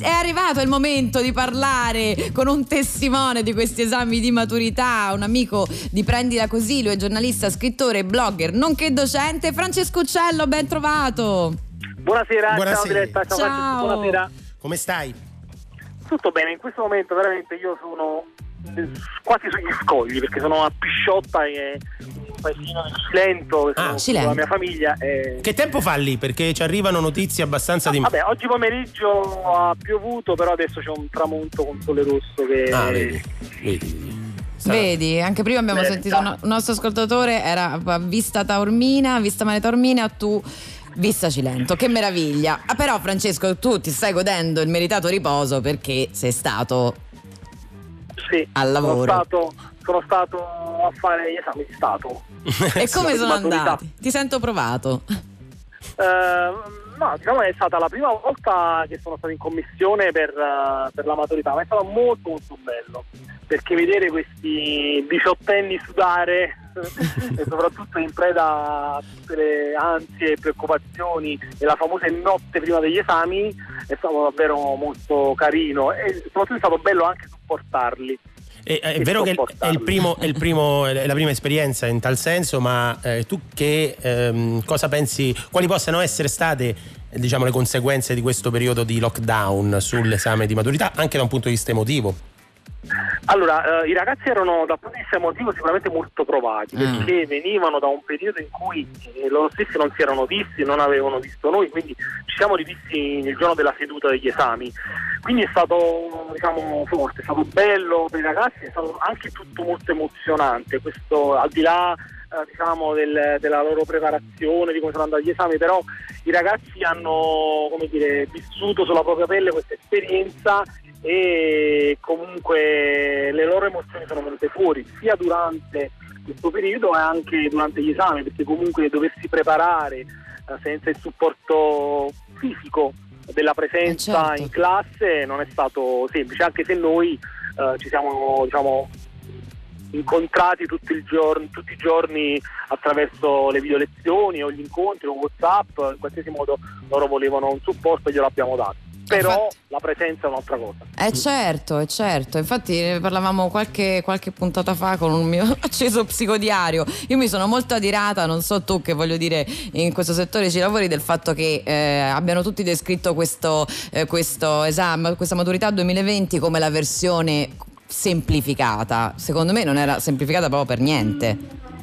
È arrivato il momento di parlare con un testimone di questi esami di maturità, un amico di Prendila Così, lui è giornalista, scrittore, blogger, nonché docente, Francesco Uccello, ben trovato. Buonasera, Buonasera. ciao diretta, ciao, Ciao. Francesco, buonasera. Come stai? Tutto bene, in questo momento veramente io sono eh, quasi sugli scogli perché sono a Pisciotta e un paesino che sono con Cilento. la mia famiglia. E... Che tempo fa lì? Perché ci arrivano notizie abbastanza di... Vabbè, oggi pomeriggio ha piovuto, però adesso c'è un tramonto con sole rosso che... Ah, vedi, vedi. Vedi, anche prima abbiamo Bene, sentito un un nostro ascoltatore, era a Vista Taormina, Vista Mare Taormina, tu Vista Cilento, che meraviglia. Ah, però Francesco, tu ti stai godendo il meritato riposo perché sei stato Sì, al lavoro. Sono stato, sono stato a fare gli esami di Stato. E come sono andati? Ti sento provato. Eh, no, diciamo è stata la prima volta che sono stato in commissione per, eh, per la maturità, ma è stato molto molto bello perché vedere questi diciottenni sudare e soprattutto in preda a tutte le ansie e preoccupazioni e la famosa notte prima degli esami è stato davvero molto carino e soprattutto è stato bello anche supportarli. Eh, è vero che è il primo, è, il primo- è la prima esperienza in tal senso, ma eh, tu che ehm, cosa pensi, quali possano essere state eh, diciamo, le conseguenze di questo periodo di lockdown sull'esame di maturità, anche da un punto di vista emotivo? Allora, eh, i ragazzi erano dal punto di vista emotivo sicuramente molto provati Mm. perché venivano da un periodo in cui eh, loro stessi non si erano visti, non avevano visto noi, quindi ci siamo rivisti il giorno della seduta degli esami. Quindi è stato diciamo, forte, è stato bello per i ragazzi, è stato anche tutto molto emozionante, questo al di là eh, diciamo, del- della loro preparazione, di come sono andati gli esami, però i ragazzi hanno come dire, vissuto sulla propria pelle questa esperienza e comunque le loro emozioni sono venute fuori sia durante questo periodo e anche durante gli esami perché comunque doversi preparare eh, senza il supporto fisico della presenza Eh, certo. in classe non è stato semplice anche se noi eh, ci siamo diciamo incontrati tutti, il giorno- tutti i giorni attraverso le video lezioni o gli incontri o Whatsapp, in qualsiasi modo loro volevano un supporto e glielo abbiamo dato. Però Infatti- la presenza è un'altra cosa. Eh certo, eh certo, infatti ne parlavamo qualche, qualche puntata fa con un mio acceso psicodiario, io mi sono molto adirata, non so tu che voglio dire in questo settore ci lavori, del fatto che eh, abbiano tutti descritto questo, eh, questo esame, questa maturità 2020 come la versione semplificata, secondo me non era semplificata proprio per niente.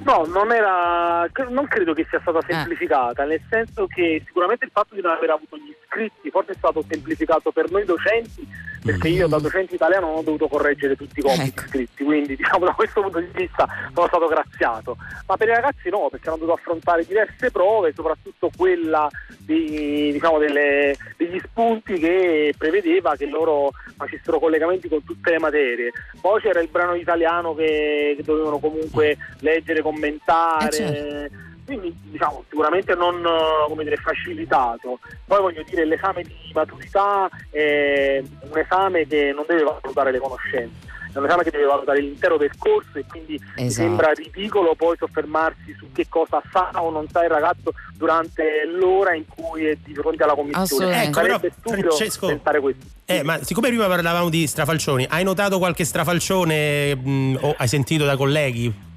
No, non era. non credo che sia Eh. stata semplificata, nel senso che sicuramente il fatto di non aver avuto gli iscritti forse è stato semplificato per noi docenti, perché io da docente italiano non ho dovuto correggere tutti i compiti Ecco. scritti, quindi diciamo da questo punto di vista sono stato graziato. Ma per i ragazzi no, perché hanno dovuto affrontare diverse prove, soprattutto quella di, diciamo, delle- degli spunti che prevedeva che loro facessero collegamenti con tutte le materie. Poi c'era il brano italiano che, che dovevano comunque leggere, commentare. Eh, certo. Quindi diciamo sicuramente non eh, come dire, facilitato. Poi voglio dire l'esame di maturità è un esame che non deve valutare le conoscenze, è un esame che deve valutare l'intero percorso e quindi Esatto. sembra ridicolo poi soffermarsi su che cosa sa o non sa il ragazzo durante l'ora in cui è di fronte alla commissione. Assolutamente. Ecco, però, Francesco- pensare questo. Eh, ma siccome prima parlavamo di strafalcioni, hai notato qualche strafalcione mh, o hai sentito da colleghi?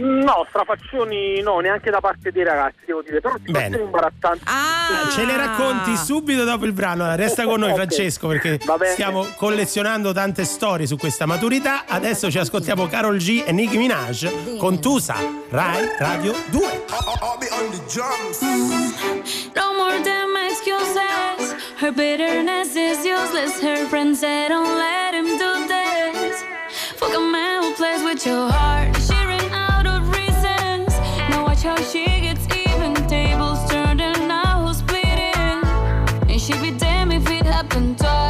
No, strafaccioni no, neanche da parte dei ragazzi, devo dire, però Bene. imbarazzanti. Ah! Ce le racconti subito dopo il brano. Allora, Resta con noi. Francesco, perché stiamo collezionando tante storie su questa maturità. Adesso ci ascoltiamo Carol G e Nicki Minaj con Tusa, Rai Radio 2. No more damn excuses. Her bitterness is useless. Her friends say don't let him do this. Fuck a man who plays with your heart. Watch how she gets even. Tables turned and now who's bleeding? And she'd be damned if it happened twice.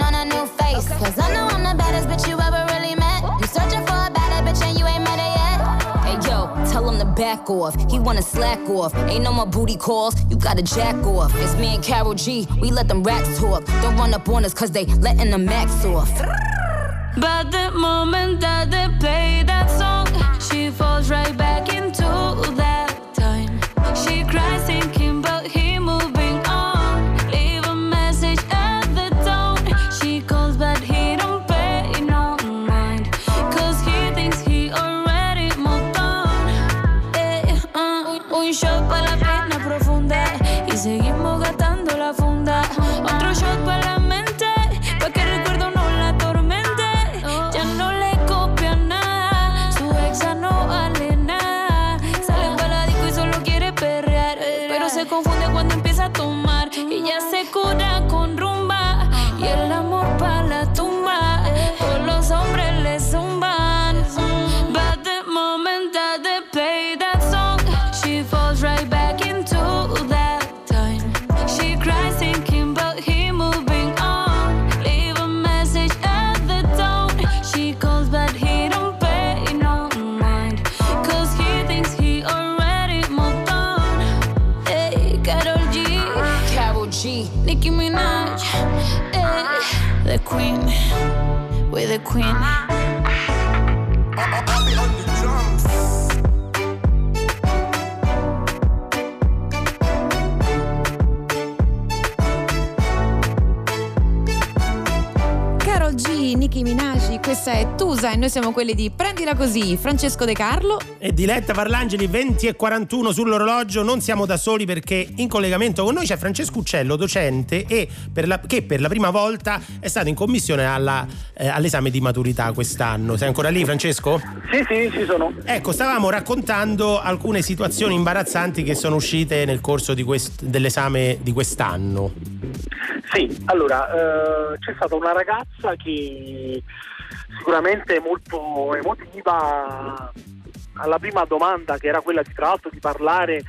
back off. He wanna slack off. Ain't no more booty calls. You gotta jack off. It's me and Carol G. We let them rats talk. Don't run up on us cause they letting the max off. But the moment that they play that song, she falls right back into that time. She cries thinking the queen, we're the queen. Questa è Tusa e noi siamo quelli di Prendila Così, Francesco De Carlo. E Diletta Parlangeli 20 e 41 sull'orologio, non siamo da soli perché in collegamento con noi c'è Francesco Uccello, docente e per la- che per la prima volta è stato in commissione alla- eh, all'esame di maturità quest'anno. Sei ancora lì Francesco? Sì, sì, ci sono. Ecco, stavamo raccontando alcune situazioni imbarazzanti che sono uscite nel corso di quest- dell'esame di quest'anno. Sì, allora, eh, c'è stata una ragazza che sicuramente molto emotiva alla prima domanda che era quella di, tra l'altro di parlare eh,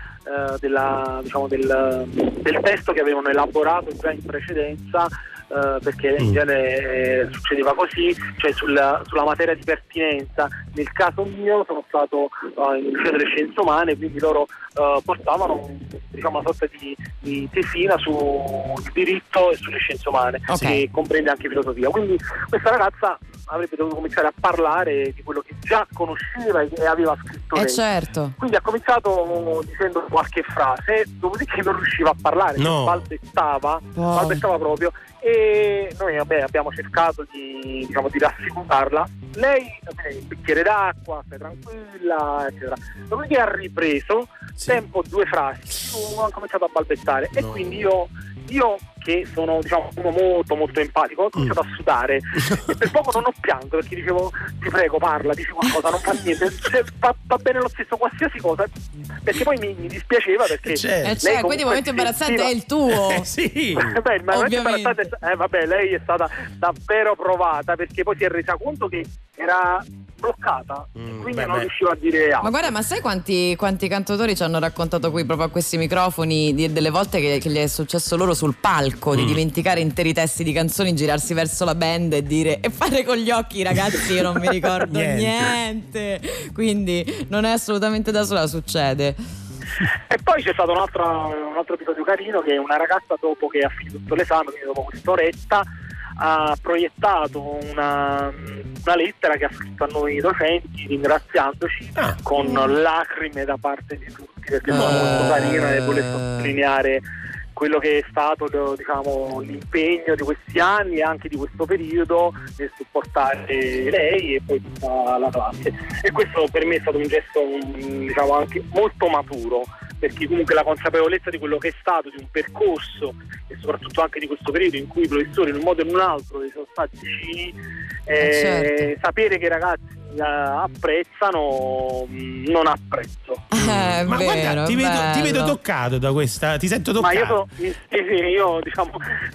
della, diciamo, del, del testo che avevano elaborato già in precedenza eh, perché in genere eh, succedeva così, cioè sulla, sulla materia di pertinenza. Nel caso mio sono stato eh, in liceo delle scienze umane, quindi loro eh, portavano diciamo, una sorta di, di tesina sul diritto e sulle scienze umane, Ok. che comprende anche filosofia. Quindi questa ragazza avrebbe dovuto cominciare a parlare di quello che già conosceva e aveva scritto Eh certo. Quindi ha cominciato dicendo qualche frase, dopodiché non riusciva a parlare, No. balbettava, balbettava proprio e noi vabbè, abbiamo cercato di, diciamo, di rassicurarla. Lei vabbè, un bicchiere d'acqua, stai tranquilla, eccetera. Dopodiché ha ripreso, tempo due frasi, ha cominciato a balbettare e quindi io, io che sono diciamo, uno molto molto empatico, ho cominciato a sudare. E per poco non ho pianto perché dicevo ti prego parla, dici qualcosa, non fa niente, va, va bene lo stesso qualsiasi cosa, perché poi mi, mi dispiaceva perché... Eh lei cioè, quindi il momento imbarazzante sentiva- è il tuo. Eh, sì. Beh, il momento imbarazzante è- eh, vabbè, lei è stata davvero provata perché poi si è resa conto che era bloccata e quindi Mm, beh, non beh. riusciva a dire altro. Ma guarda, ma sai quanti, quanti cantautori ci hanno raccontato qui proprio a questi microfoni di- delle volte che, che gli è successo loro sul palco Mm. di dimenticare interi testi di canzoni, girarsi verso la band e dire e fare con gli occhi ragazzi io non mi ricordo Niente. niente. Quindi non è assolutamente da sola, succede. E poi c'è stato un altro, un altro episodio carino che una ragazza dopo che ha finito tutto l'esame, quindi dopo quest'oretta, ha proiettato una, una lettera che ha scritto a noi docenti ringraziandoci Ah. con lacrime da parte di tutti perché è stata molto carina e vuole sottolineare quello che è stato diciamo, l'impegno di questi anni e anche di questo periodo nel supportare lei e poi tutta la classe. E questo per me è stato un gesto diciamo, anche molto maturo, perché comunque la consapevolezza di quello che è stato, di un percorso e soprattutto anche di questo periodo in cui i professori in un modo o in un altro sono stati vicini, eh, Eh, certo. sapere che i ragazzi apprezzano, mh, non apprezzo. Eh, Ma vero, guarda, ti vedo, ti vedo toccato da questa, ti sento toccato. Ma io, so- sì, sì, io diciamo,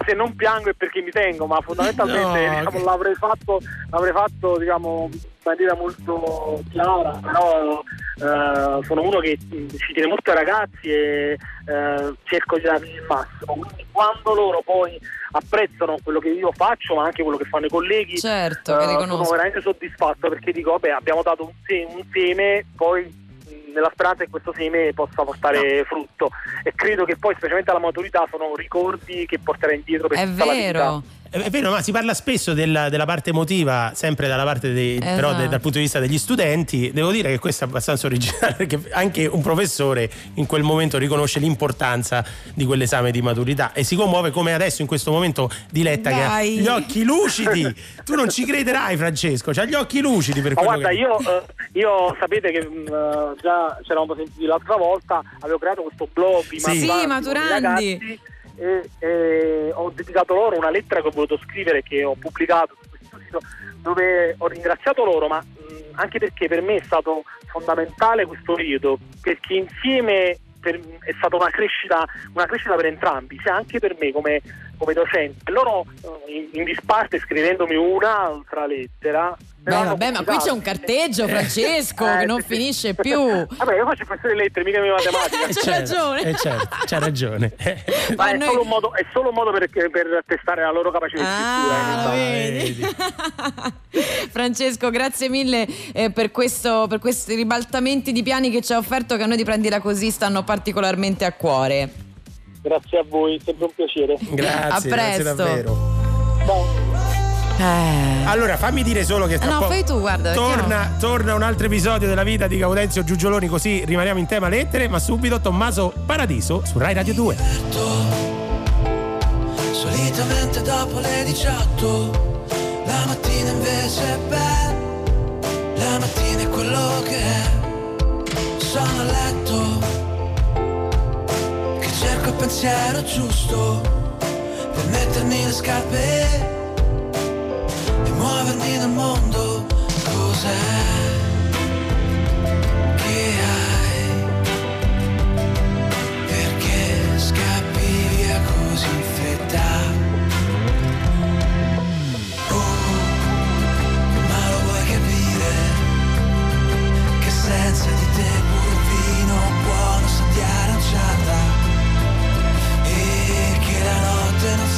se non piango è perché mi tengo, ma fondamentalmente No, diciamo, che- l'avrei fatto, l'avrei fatto diciamo, maniera molto chiara, però eh, sono uno che mh, ci tiene molto ai ragazzi e eh, cerco di dargli il massimo. Quindi quando loro poi apprezzano quello che io faccio, ma anche quello che fanno i colleghi, Certo, eh, sono veramente soddisfatto perché dico, vabbè, abbiamo dato un, se- un seme, poi nella speranza che questo seme possa portare frutto e credo che poi specialmente alla maturità sono ricordi che porterai indietro per È tutta la vero. vita. È vero, ma si parla spesso della, della parte emotiva, sempre dalla parte dei, però de- Esatto. dal punto di vista degli studenti. Devo dire che questo è abbastanza originale, perché anche un professore in quel momento riconosce l'importanza di quell'esame di maturità e si commuove come adesso in questo momento Diletta che ha Dai. gli occhi lucidi. tu non ci crederai, Francesco, c'ha gli occhi lucidi per Ma quello guarda, che... io, eh, io sapete che mh, eh, già ci eravamo sentiti l'altra volta, avevo creato questo blog i Sì. Sì, con i Maturandi. ragazzi, e, e ho dedicato loro una lettera che ho voluto scrivere che ho pubblicato su questo sito dove ho ringraziato loro, ma mh, anche perché per me è stato fondamentale questo periodo, perché insieme per- è stata una crescita, una crescita per entrambi, sia anche per me come, come docente. Loro eh, in, disparte scrivendomi un'altra lettera. Beh, vabbè, ma qui c'è un carteggio, Francesco, Eh, che non sì, sì. finisce più. Vabbè, io faccio queste lettere, mica mi matematica. Eh, c'ha certo, ragione. eh, certo, c'ha ragione. Ma è, noi- solo un modo, è solo un modo per, per testare la loro capacità di Ah, scrittura. lo eh. Francesco, grazie mille eh, per, questo, per questi ribaltamenti di piani che ci ha offerto che a noi di Prendila Così stanno particolarmente a cuore. Grazie a voi, sempre un piacere. Grazie, A grazie presto. davvero. Eh. Allora, fammi dire solo che tra no, poco fai tu, guarda. torna, torna un altro episodio della vita di Gaudenzio Giugioloni, così rimaniamo in tema lettere, ma subito Tommaso Paradiso su Rai Radio 2. Solitamente dopo le 18 La mattina invece è bella La mattina è quello che è Sono a letto pensiero giusto Per mettermi le scarpe E muovermi nel mondo. Cos'è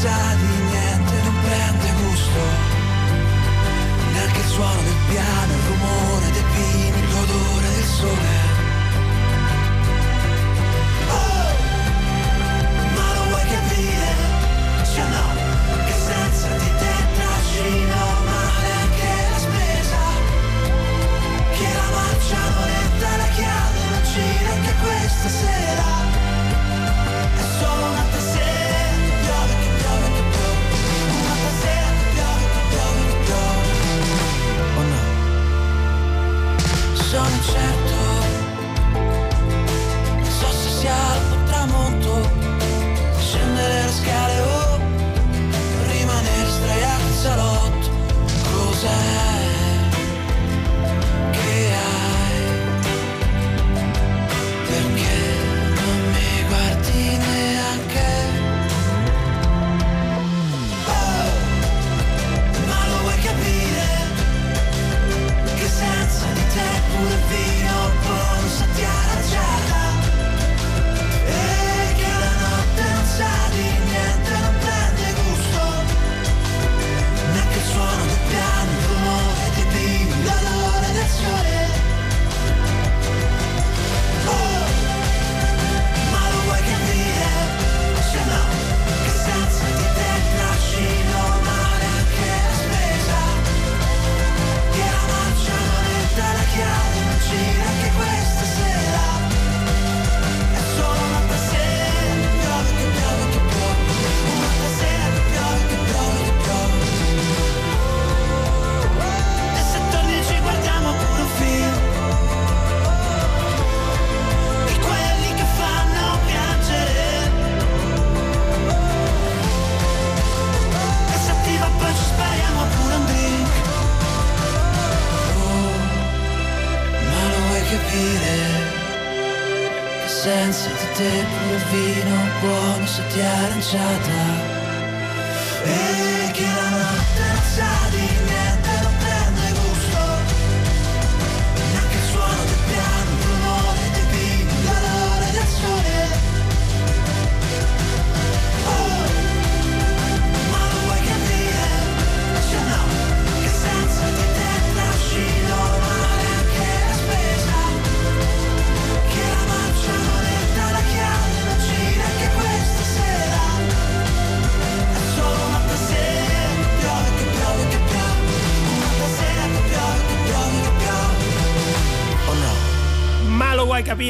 notte buono se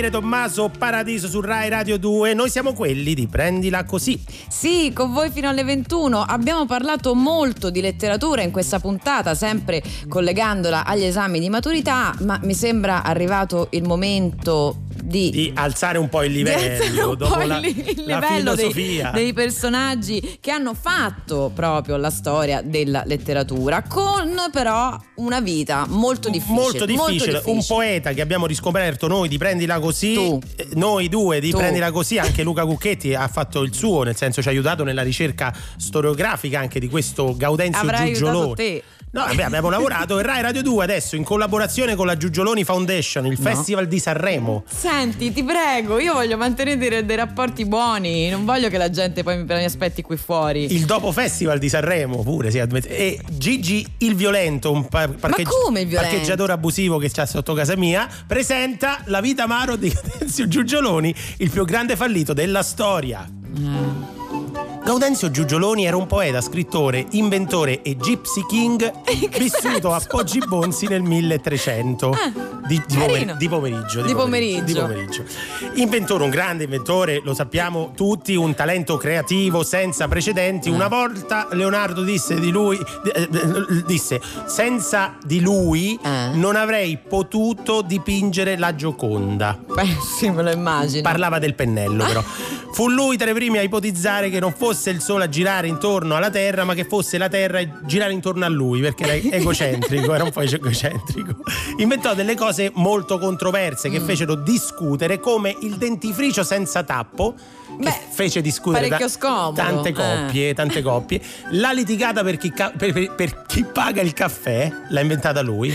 capire Tommaso Paradiso su Rai Radio 2? Noi siamo quelli di Prendila Così. Sì, con voi fino alle 21 abbiamo parlato molto di letteratura in questa puntata, sempre collegandola agli esami di maturità, ma mi sembra arrivato il momento di, Di alzare un po' il livello dopo po' la, il, la livello dei, dei personaggi che hanno fatto proprio la storia della letteratura, con però una vita molto difficile. Molto difficile. un poeta che abbiamo riscoperto noi di Prendila Così, eh, noi due di Tu. Prendila Così, anche Luca Cucchetti ha fatto il suo, nel senso ci ha aiutato nella ricerca storiografica anche di questo Gaudenzio Avrai aiutato Giugioloni. te. No, vabbè, abbiamo lavorato e Rai Radio 2 adesso in collaborazione con la Giugioloni Foundation, il Festival di Sanremo. Senti, ti prego, io voglio mantenere dei, dei rapporti buoni, non voglio che la gente poi mi, mi aspetti qui fuori. Il dopo festival di Sanremo pure, sì, ammette- e Gigi il Violento, un par- parcheggi- come il Violento? parcheggiatore abusivo che c'ha sotto casa mia, presenta La vita amaro di Gaudenzio Giugioloni, il più grande fallito della storia. Gaudenzio Giugioloni era un poeta, scrittore, inventore e gypsy king vissuto a Poggibonsi nel 1300 di, di pomer- di pomeriggio. Di pomeriggio. di pomeriggio. Inventore, un grande inventore, lo sappiamo tutti, un talento creativo senza precedenti. Una volta Leonardo disse di lui, eh, eh, disse, senza di lui non avrei potuto dipingere la Gioconda. Beh, sì, me lo immagino. Parlava del pennello però. Fu lui tra i primi a ipotizzare che non fosse il Sole a girare intorno alla Terra, ma che fosse la Terra a girare intorno a lui, perché era egocentrico, era un po' egocentrico. Inventò delle cose molto controverse Mm. che fecero discutere, come il dentifricio senza tappo, che fece discutere scomodo. tante Eh. coppie, tante coppie. La litigata per chi, ca- per- per- per chi paga il caffè l'ha inventata lui.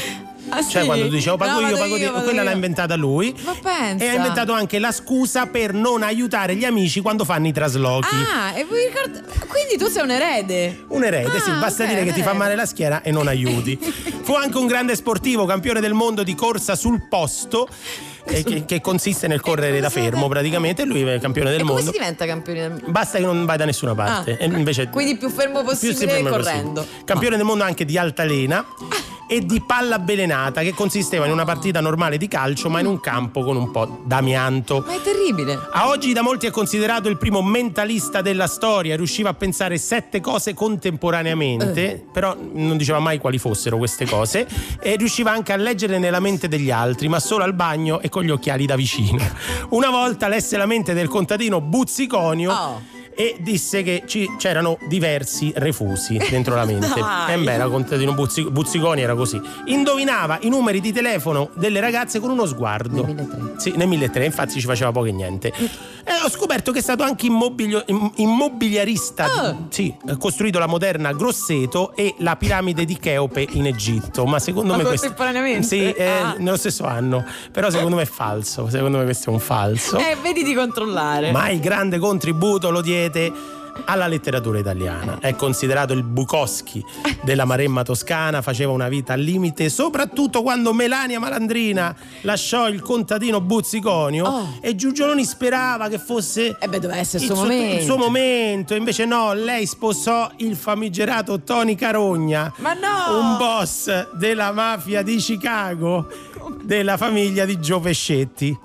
Ah, cioè sì? quando tu dici oh pago No, io, pago io, te, quella io. l'ha inventata lui. Ma pensa. E ha inventato anche la scusa per non aiutare gli amici quando fanno i traslochi. Ah, e voi ricorda- quindi tu sei un erede. Un erede, sì, Ah, basta ok, dire che ti fa male la schiena e non aiuti. Fu anche un grande sportivo, campione del mondo di corsa sul posto, eh, che, che consiste nel correre da fermo praticamente. Lui è campione del e come mondo. si diventa campioni del mondo? Basta che non vai da nessuna parte. Ah. Invece Quindi più fermo più si possibile ferma correndo. possibile. Campione del mondo anche di altalena. E di palla avvelenata che consisteva in una partita normale di calcio ma in un campo con un po' d'amianto. Ma è terribile. A oggi da molti è considerato il primo mentalista della storia, riusciva a pensare sette cose contemporaneamente, però non diceva mai quali fossero queste cose, e riusciva anche a leggere nella mente degli altri, ma solo al bagno e con gli occhiali da vicino. Una volta lesse la mente del contadino Buzziconio. E disse che ci- c'erano diversi refusi dentro la mente. E beh, era contadino Buzzi- Buzziconi, era così. Indovinava i numeri di telefono delle ragazze con uno sguardo. Sì, nel 1300, infatti ci faceva poco e niente. E ho scoperto che è stato anche immobilio- im- immobiliarista. Sì, ha costruito la moderna Grosseto e la piramide di Cheope in Egitto. Ma secondo Ma me questo. contemporaneamente? Sì, eh, Ah. nello stesso anno. Però secondo me è falso. Secondo me questo è un falso. Eh, vedi di controllare. Ma il grande contributo lo diede alla letteratura italiana. È considerato il Bukowski della Maremma toscana, faceva una vita al limite, soprattutto quando Melania Malandrina lasciò il contadino Buzziconio e Giugioloni sperava che fosse Oh. Eh beh, il suo momento. il suo momento. Invece no, lei sposò il famigerato Tony Carogna, no! un boss della mafia di Chicago della famiglia di Gio Pescetti.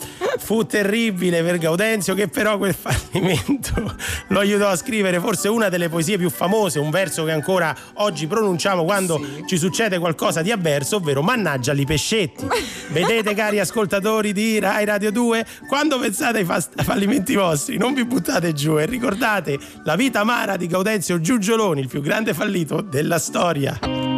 Fu terribile per Gaudenzio che però quel fallimento lo aiutò a scrivere forse una delle poesie più famose, un verso che ancora oggi pronunciamo quando ci succede qualcosa di avverso, ovvero mannaggia li pescetti. Vedete cari ascoltatori di Rai Radio 2, quando pensate ai fallimenti vostri non vi buttate giù e ricordate la vita amara di Gaudenzio Giugioloni, il più grande fallito della storia.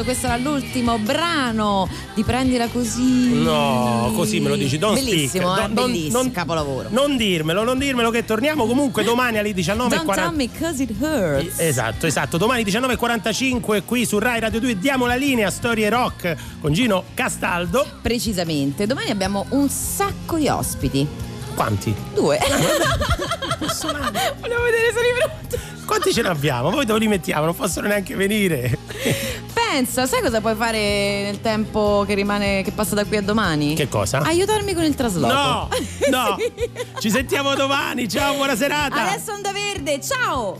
Doubt. Questo era l'ultimo brano di Prendila così. No, così me lo dici, don't Bellissimo, speak. eh? Non- bellissimo, non- capolavoro. Non dirmelo, non dirmelo che torniamo comunque domani alle 19.40. Don't tell me cause it hurts. Esatto, esatto. Domani 19.45 qui su Rai Radio 2 diamo la linea a Storie Rock con Gino Castaldo. Precisamente. Domani abbiamo un sacco di ospiti. Quanti? Due. Volevo vedere se li pronto. Quanti ce ne abbiamo? Poi dove li mettiamo? Non possono neanche venire. Pensa, sai cosa puoi fare nel tempo che rimane, che passa da qui a domani? Che cosa? Aiutarmi con il trasloco. No, no. Ci sentiamo domani. Ciao, buona serata. Adesso onda verde, ciao!